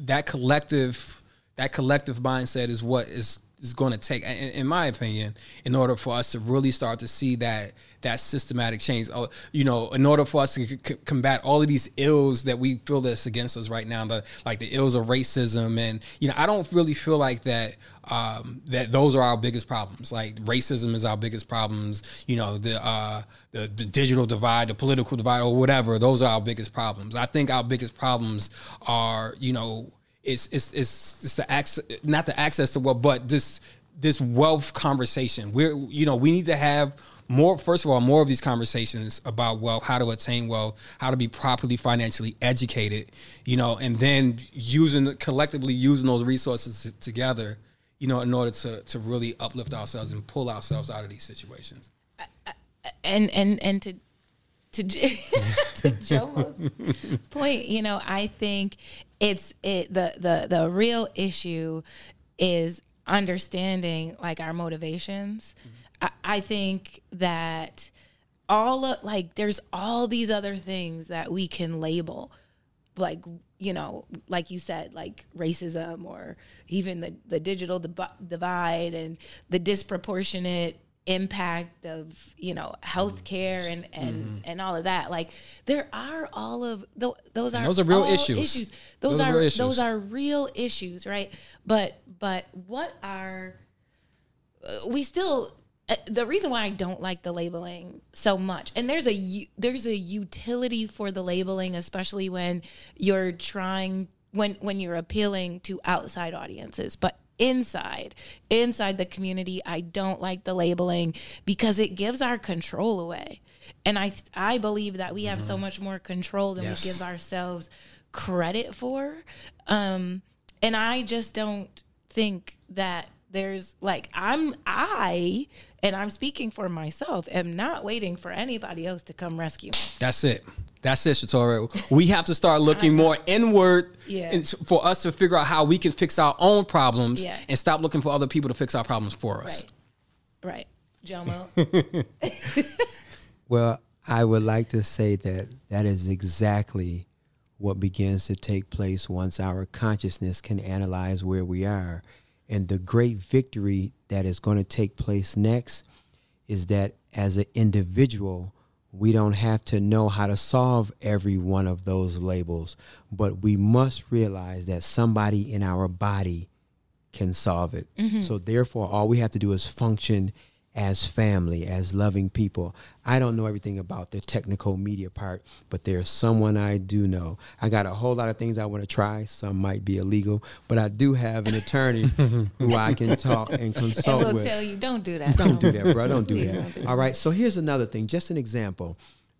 that collective that collective mindset is what is is going to take, in, in my opinion, in order for us to really start to see that that systematic change. Uh, You know, in order for us to c- combat all of these ills that we feel that's against us right now, the like the ills of racism, and you know, I don't really feel like that um, that those are our biggest problems. Like racism is our biggest problems. You know, the uh, the the digital divide, the political divide, or whatever. Those are our biggest problems. I think our biggest problems are, you know, it's it's it's, it's the access, not the access to wealth, but this this wealth conversation. We're you know we need to have more. First of all, more of these conversations about wealth, how to attain wealth, how to be properly financially educated. You know, and then using collectively using those resources together. You know, in order to to really uplift ourselves and pull ourselves out of these situations. and and and to to to Jomo's point, you know, I think it's it the the the real issue is understanding like our motivations. Mm-hmm. I, I think that all of like there's all these other things that we can label like you know like you said like racism or even the the digital div- divide and the disproportionate impact of you know healthcare and and Mm-hmm. and all of that like there are all of tho- those are those are real all issues. those, Those are are issues. those are real issues right but but what are uh, we still uh, the reason why I don't like the labeling so much, and there's a there's a utility for the labeling, especially when you're trying when when you're appealing to outside audiences, but inside inside the community. I don't like the labeling because it gives our control away. And i i believe that we have so much more control than Yes. we give ourselves credit for. Um and i just don't think that there's like i'm i and i'm speaking for myself am not waiting for anybody else to come rescue me. That's it. That's it, Shatorah. We have to start looking more inward Yeah. for us to figure out how we can fix our own problems Yeah. and stop looking for other people to fix our problems for us. right right jomo Well, I would like to say that that is exactly what begins to take place once our consciousness can analyze where we are. And the great victory that is going to take place next is that as an individual, we don't have to know how to solve every one of those labels, but we must realize that somebody in our body can solve it. Mm-hmm. So therefore, all we have to do is function as family, as loving people. I don't know everything about the technical media part, but there's someone I do know. I got a whole lot of things I want to try. Some might be illegal, but I do have an attorney who I can talk and and consult we'll with. tell you don't do that Don't do that, bro. Don't do Please that. don't do All right. So here's another thing. Just an example.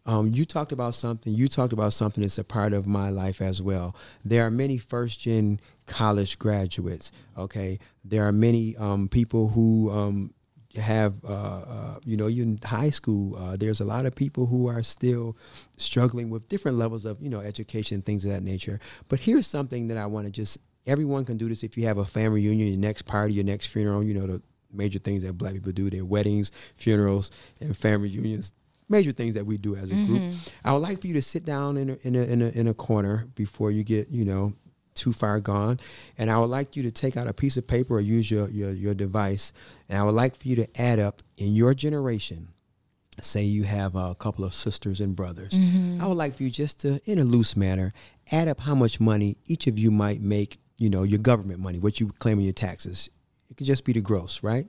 Um, you talked about something. You talked about something that's a part of my life as well. There are many first gen college graduates. Okay. There are many um, people who um, have, uh, uh, you know, even high school. Uh, there's a lot of people who are still struggling with different levels of, you know, education, things of that nature. But here's something that I want to just. Everyone can do this if you have a family reunion, your next party, your next funeral. You know the major things that black people do their weddings funerals and family reunions major things that we do as a group i would like for you to sit down in a, in a, in a, in a corner before you get you know too far gone. And i would like you to take out a piece of paper or use your, your, your device. And i would like for you to add up in your generation say you have a couple of sisters and brothers. Mm-hmm. I would like for you just to in a loose manner add up how much money each of you might make you know your government money what you claim in your taxes. It could just be the gross right?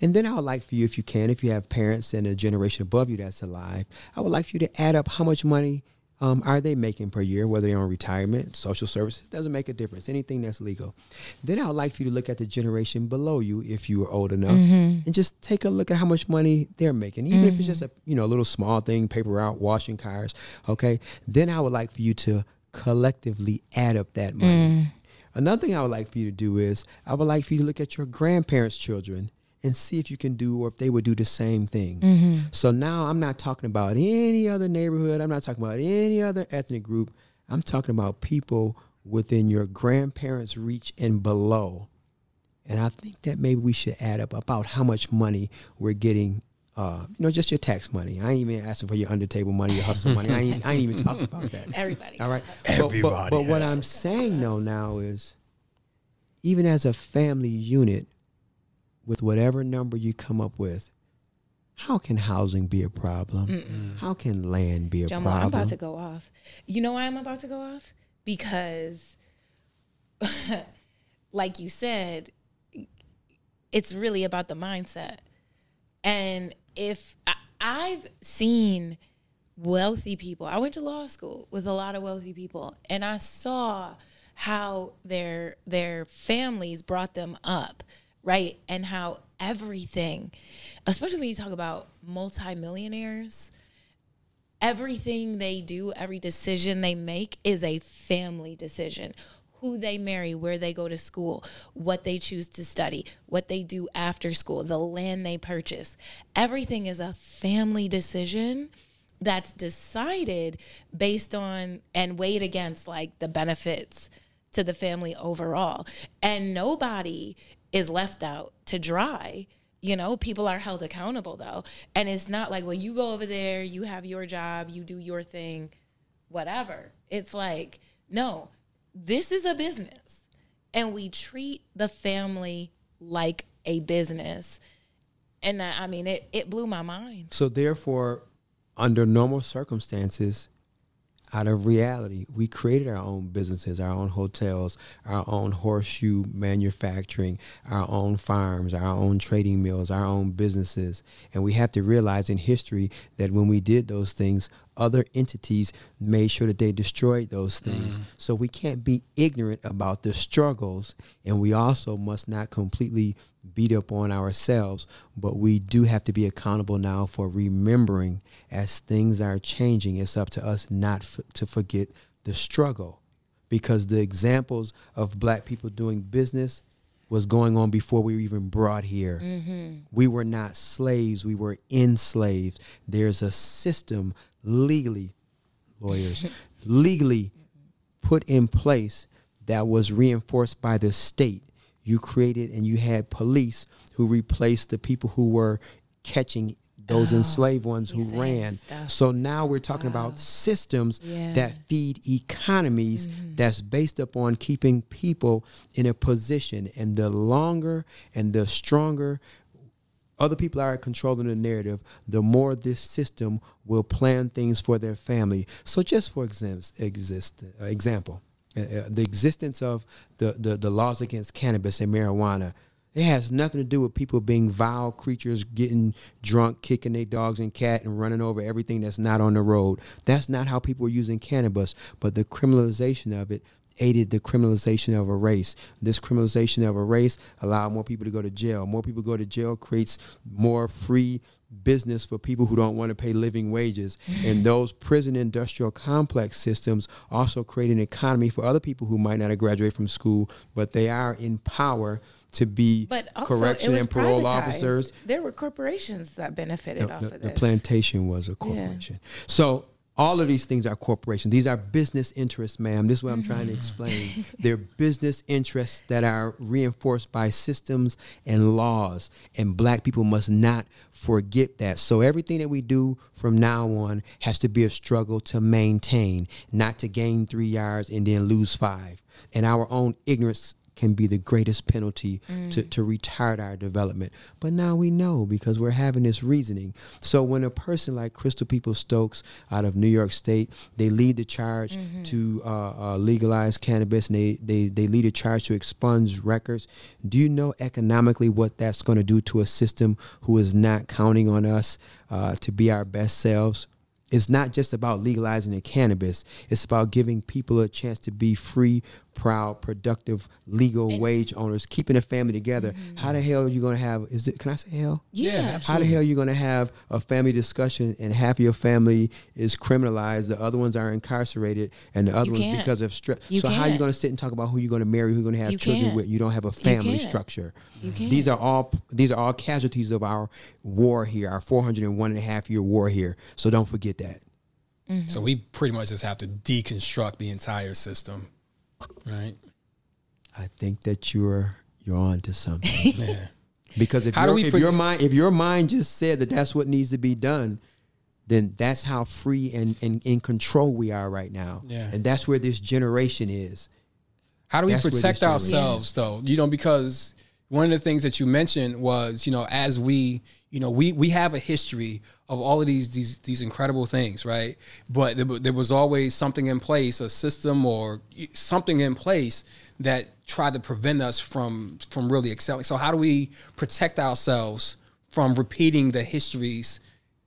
And then I would like for you, if you can, if you have parents and a generation above you that's alive, I would like for you to add up how much money um, are they making per year, whether they're on retirement, social services, doesn't make a difference. Anything that's legal. Then I would like for you to look at the generation below you, if you are old enough, mm-hmm. and just take a look at how much money they're making, even if it's just a mm-hmm. you know a little small thing, paper out, washing cars. Okay. Then I would like for you to collectively add up that money. Mm. Another thing I would like for you to do is I would like for you to look at your grandparents' children and see if you can do or if they would do the same thing. So now I'm not talking about any other neighborhood. I'm not talking about any other ethnic group. I'm talking about people within your grandparents' reach and below. And I think that maybe we should add up about how much money we're getting. Uh, you know, just your tax money. I ain't even asking for your under table money, your hustle money. I ain't, I ain't even talking about that. everybody All right. But- But, but, what I'm saying though now is, even as a family unit, with whatever number you come up with, how can housing be a problem? How can land be a problem? I'm about to go off. You know why I'm about to go off? Because, like you said, it's really about the mindset. And if I, I've seen wealthy people, I went to law school with a lot of wealthy people, and I saw how their their families brought them up, right? And how everything, especially when you talk about multimillionaires, everything they do, every decision they make is a family decision. Who they marry, where they go to school, what they choose to study, what they do after school, the land they purchase. Everything is a family decision that's decided based on and weighed against like the benefits to the family overall. And nobody is left out to dry. You know, people are held accountable though. And it's not like, well, you go over there, you have your job, you do your thing, whatever. It's like, no, this is a business. And we treat the family like a business. and I, I mean it it blew my mind. So therefore, under normal circumstances, out of reality, we created our own businesses, our own hotels, our own horseshoe manufacturing, our own farms, our own trading mills, our own businesses. And we have to realize in history that when we did those things, other entities made sure that they destroyed those things. Mm. So we can't be ignorant about the struggles, and we also must not completely beat up on ourselves, but we do have to be accountable now for remembering as things are changing. It's up to us not f- to forget the struggle because the examples of black people doing business was going on before we were even brought here. Mm-hmm. We were not slaves, we were enslaved. There's a system legally, lawyers, legally put in place that was reinforced by the state. You created and you had police who replaced the people who were catching those enslaved ones who ran. stuff. So now we're talking about systems Yeah. that feed economies that's based upon keeping people in a position. And the longer and the stronger other people are controlling the narrative, the more this system will plan things for their family. So, just for exist, uh, example, uh, the existence of the, the, the laws against cannabis and marijuana, it has nothing to do with people being vile creatures, getting drunk, kicking their dogs and cat, and running over everything that's not on the road. That's not how people are using cannabis. But the criminalization of it aided the criminalization of a race. This criminalization of a race allowed more people to go to jail. More people go to jail creates more free business for people who don't want to pay living wages. Mm-hmm. And those prison industrial complex systems also create an economy for other people who might not have graduated from school, but they are in power to be But also, correction and parole privatized. officers. There were corporations that benefited The, off the- of this. the plantation was a corporation. So all of these things are corporations. These are business interests, ma'am. This is what I'm trying to mm-hmm. explain. They're business interests that are reinforced by systems and laws. And black people must not forget that. So everything that we do from now on has to be a struggle to maintain, not to gain three yards and then lose five. And our own ignorance can be the greatest penalty to, to retard our development. But now we know because we're having this reasoning. So when a person like Crystal Peoples-Stokes out of New York State, they lead the charge to uh, uh, legalize cannabis and they, they, they lead a charge to expunge records. Do you know economically what that's going to do to a system who is not counting on us uh, to be our best selves? it's not just about legalizing the cannabis. It's about giving people a chance to be free, proud, productive, legal wage owners, keeping a family together. Mm-hmm. How the hell are you gonna have? Is it? Can I say hell? Yeah. How the hell are you gonna have a family discussion and half of your family is criminalized, the other ones are incarcerated, and the other You ones can't. because of stress? You So how are you gonna sit and talk about who you're gonna marry, who you're gonna have You children can't. with? You don't have a family can't. structure. You can't. These are all these are all casualties of our war here, our 401 and a half year war here. So don't forget that. Mm-hmm. So we pretty much just have to deconstruct the entire system, right? I think that you're you're on to something. Yeah. Because if, How do your, we if pro- your mind if your mind just said that that's what needs to be done, then that's how free and, and in control we are right now. Yeah. And that's where this generation is. How do we That's protect generation ourselves though? You know, because one of the things that you mentioned was, you know, as we, you know, we we have a history of all of these these these incredible things, right? But there, there was always something in place, a system or something in place that tried to prevent us from from really excelling. So how do we protect ourselves from repeating the histories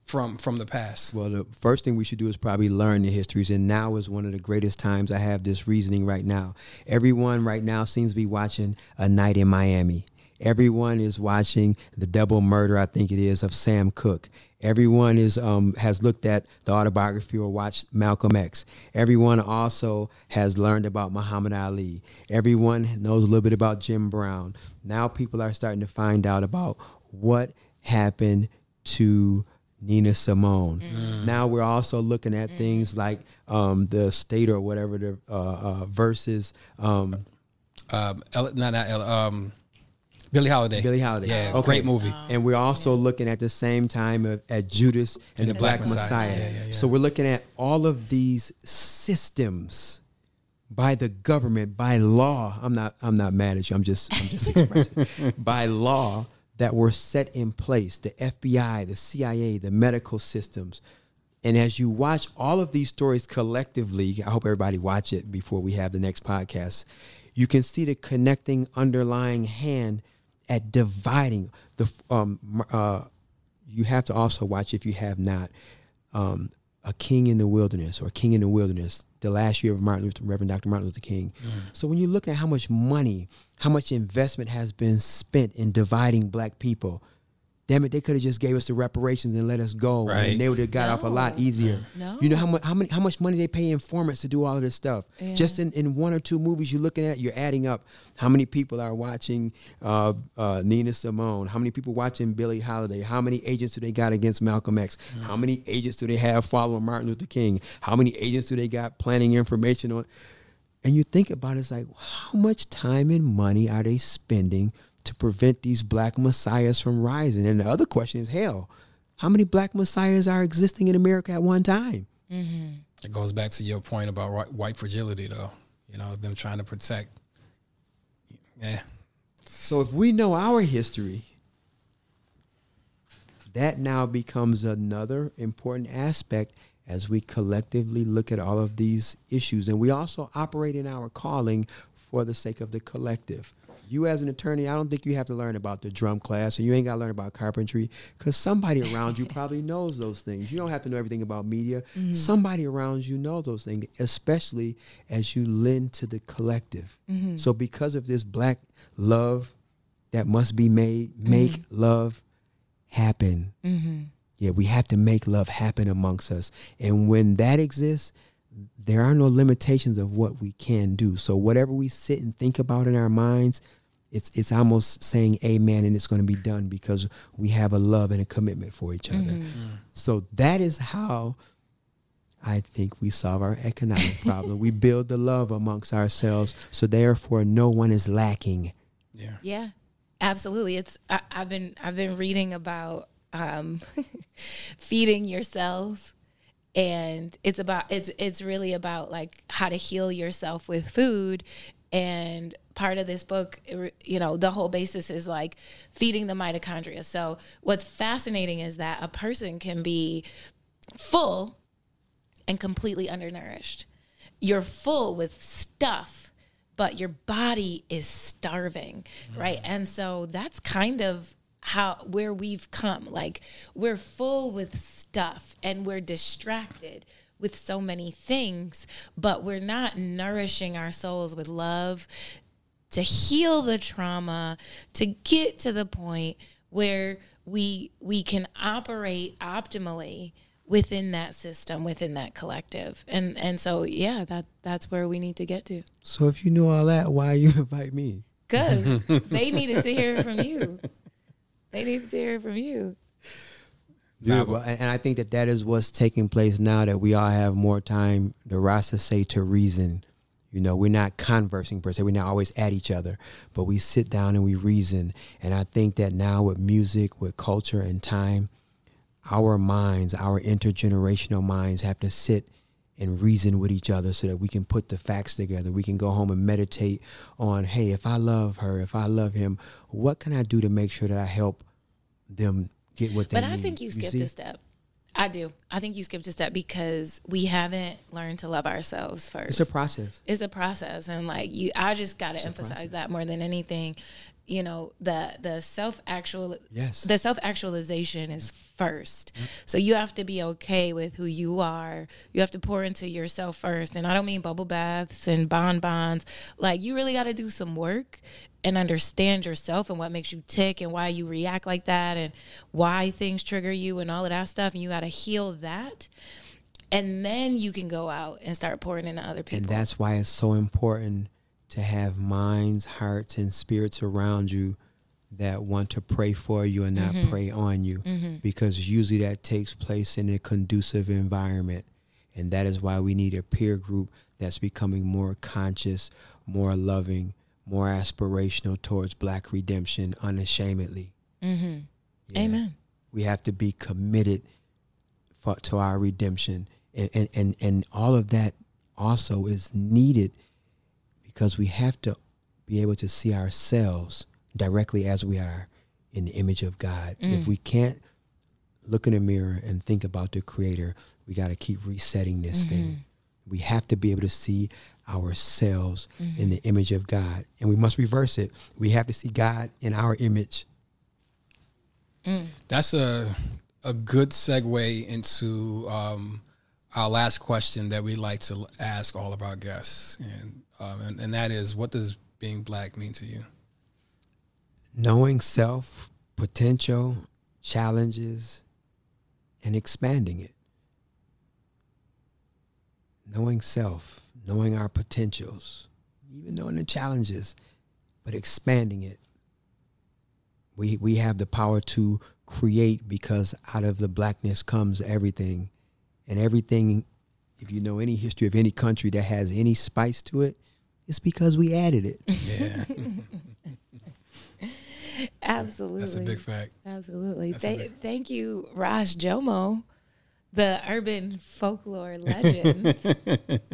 from from the past? Well, the first thing we should do is probably learn the histories. And now is one of the greatest times I have this reasoning right now. Everyone right now seems to be watching A Night in Miami. Everyone is watching the double murder, I think it is, of Sam Cooke. Everyone is um, has looked at the autobiography or watched Malcolm X. Everyone also has learned about Muhammad Ali. Everyone knows a little bit about Jim Brown. Now people are starting to find out about what happened to Nina Simone. Now we're also looking at things like um, the state or whatever the uh, uh, versus um, Um, Ella- not not Ella, um, Billie Holiday. Billie Holiday. Yeah, Okay. great movie. Oh. And we're also looking at the same time of, at Judas and, the, Black, Messiah. Yeah, yeah, yeah. So we're looking at all of these systems by the government, by law. I'm not I'm not mad at you. I'm just I'm just expressing. by law that were set in place the FBI, the CIA, the medical systems. And as you watch all of these stories collectively, I hope everybody watch it before we have the next podcast. You can see the connecting underlying hand at dividing the. Um, uh, you have to also watch if you have not. Um, a king in the wilderness or a king in the wilderness, the last year of Martin Luther, Reverend Dr. Martin Luther King. Mm. So when you look at how much money, how much investment has been spent in dividing black people, damn it, they could have just gave us the reparations and let us go, right. and they would have got no. off a lot easier. No. You know how much how many how much money they pay informants to do all of this stuff? Yeah. Just in, in one or two movies you're looking at, you're adding up how many people are watching uh, uh, Nina Simone, how many people watching Billie Holiday, how many agents do they got against Malcolm X, mm. how many agents do they have following Martin Luther King, how many agents do they got planning information on? And you think about it, it's like how much time and money are they spending? To prevent these black messiahs from rising. And the other question is, hell, how many black messiahs are existing in America at one time? Mm-hmm. It goes back to your point about white fragility, though. You know, them trying to protect. Yeah. So if we know our history, that now becomes another important aspect as we collectively look at all of these issues. And we also operate in our calling for the sake of the collective you as an attorney, I don't think you have to learn about the drum class, and you ain't got to learn about carpentry, because somebody around you probably knows those things. You don't have to know everything about media. Mm-hmm. Somebody around you knows those things, especially as you lend to the collective. Mm-hmm. So, because of this black love that must be made, make mm-hmm. love happen. Mm-hmm. Yeah, we have to make love happen amongst us, and when that exists there are no limitations of what we can do. So whatever we sit and think about in our minds, it's it's almost saying amen and it's going to be done because we have a love and a commitment for each other. Mm-hmm. Mm. So that is how I think we solve our economic problem. we build the love amongst ourselves, so therefore no one is lacking. Yeah. Yeah. Absolutely. It's I, have been I've been reading about um, feeding yourselves and it's about it's it's really about like how to heal yourself with food. And part of this book you know the whole basis is like feeding the mitochondria. So what's fascinating is that a person can be full and completely undernourished. You're full with stuff but your body is starving mm. right? And so that's kind of how where we've come. Like we're full with stuff and we're distracted with so many things but we're not nourishing our souls with love to heal the trauma to get to the point where we we can operate optimally within that system within that collective. And and so yeah that that's where we need to get to. So if you knew all that why you invite me? Because they needed to hear from you they need to hear it from you. Yeah, well, and I think that that is what's taking place now that we all have more time, the Rasta say, to reason. You know, we're not conversing per se. We're not always at each other, but we sit down and we reason. And I think that now with music, with culture and time, our minds, our intergenerational minds have to sit and reason with each other so that we can put the facts together. We can go home and meditate on, hey, if I love her, if I love him, what can I do to make sure that I help them get what they but need? But I think you skipped a step. I do. I think you skipped a step because we haven't learned to love ourselves first. It's a process. It's a process, and like you, I just got to emphasize that more than anything you know the the self actual yes the self actualization is first yep. so you have to be okay with who you are you have to pour into yourself first and i don't mean bubble baths and bonbons like you really got to do some work and understand yourself and what makes you tick and why you react like that and why things trigger you and all of that stuff and you got to heal that and then you can go out and start pouring into other people and that's why it's so important to have minds, hearts, and spirits around you that want to pray for you and not mm-hmm. pray on you mm-hmm. because usually that takes place in a conducive environment. And that is why we need a peer group that's becoming more conscious, more loving, more aspirational towards black redemption unashamedly. Mm-hmm. Yeah. Amen. We have to be committed for, to our redemption. And, and, and, and all of that also is needed because we have to be able to see ourselves directly as we are in the image of God. If we can't look in the mirror and think about the creator, we got to keep resetting this thing. We have to be able to see ourselves in the image of God. And we must reverse it. We have to see God in our image. That's a a good segue into um, our last question that we like to ask all of our guests, and, um, and and that is, what does being black mean to you? Knowing self, potential, challenges, and expanding it. Knowing self, knowing our potentials, even knowing the challenges, but expanding it. We, we have the power to create because out of the blackness comes everything. And everything, if you know any history of any country that has any spice to it, it's because we added it. Yeah, Absolutely. that's a big fact. Absolutely. That's a Thank, big- thank you, Ras Jomo, the urban folklore legend.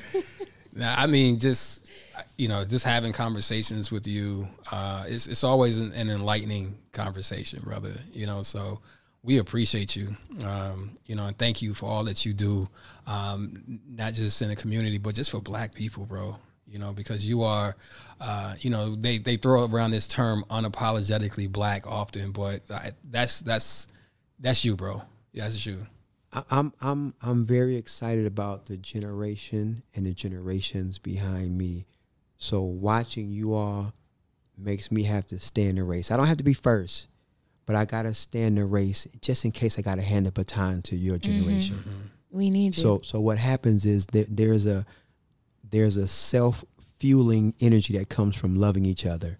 I mean, just you know, just having conversations with you, uh, it's it's always an, an enlightening conversation, brother. You know, so we appreciate you, um, you know, and thank you for all that you do, um, not just in the community, but just for Black people, bro. You know, because you are, uh, you know, they they throw around this term unapologetically Black often, but I, that's that's that's you, bro. Yeah, that's you. I'm I'm I'm very excited about the generation and the generations behind me. So watching you all makes me have to stay in the race. I don't have to be first, but I gotta stay in the race just in case I gotta hand the baton to your mm-hmm. generation. Mm-hmm. we need you. So so what happens is there's a there's a self fueling energy that comes from loving each other,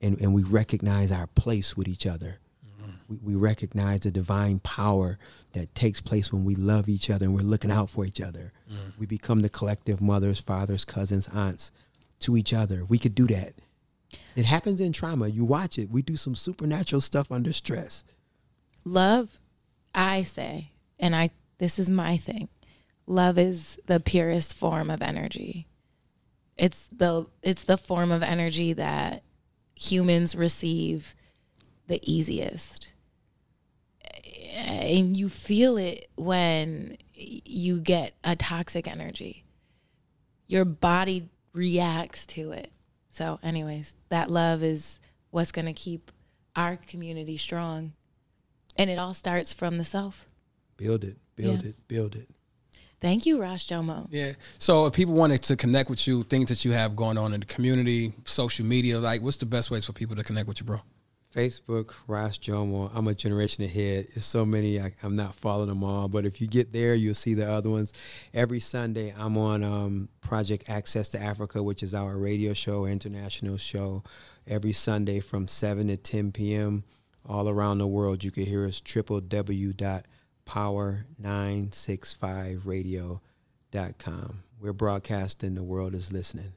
and and we recognize our place with each other. We, we recognize the divine power that takes place when we love each other and we're looking out for each other. Mm. We become the collective mothers, fathers, cousins, aunts to each other. We could do that. It happens in trauma. You watch it. We do some supernatural stuff under stress. love, I say, and I this is my thing. Love is the purest form of energy. It's the it's the form of energy that humans receive the easiest. And you feel it when you get a toxic energy. Your body reacts to it. So anyways, that love is what's going to keep our community strong. And it all starts from the self. Build it, build Yeah. it, build it. Thank you, Ras Jomo. Yeah. So if people wanted to connect with you, things that you have going on in the community, social media, like what's the best ways for people to connect with you, bro? Facebook, Ras Jomo. I'm a generation ahead. There's so many. I, I'm not following them all, but if you get there, you'll see the other ones. Every Sunday, I'm on um, Project Access to Africa, which is our radio show, international show. Every Sunday from 7 to 10 p.m. all around the world. You can hear us www.power965radio.com. We're broadcasting. The world is listening.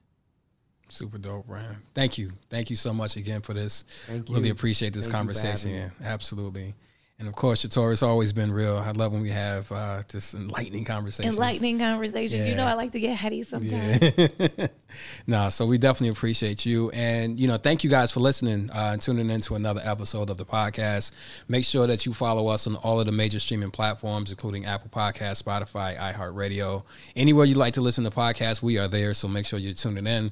Super dope, Ryan. Thank you. Thank you so much again for this. Thank you. Really appreciate this Thank conversation. Yeah, absolutely. And of course, Shator, it's always been real. I love when we have uh, this enlightening conversations. Enlightening conversation. You know, I like to get heady sometimes. Yeah. no, so we definitely appreciate you. And, you know, thank you guys for listening uh, and tuning in to another episode of the podcast. Make sure that you follow us on all of the major streaming platforms, including Apple Podcasts, Spotify, iHeartRadio. Anywhere you'd like to listen to podcasts, we are there. So make sure you're tuning in.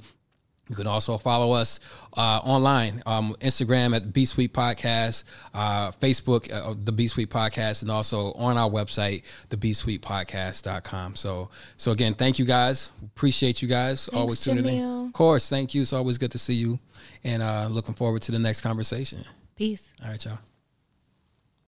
You can also follow us uh, online, um, Instagram at B Suite Podcast, uh, Facebook, uh, the B Suite Podcast, and also on our website, the B Suite Podcast.com. So, so again, thank you guys. Appreciate you guys. always tuning in. Of course, thank you. It's always good to see you, and uh, looking forward to the next conversation. Peace. All right, y'all.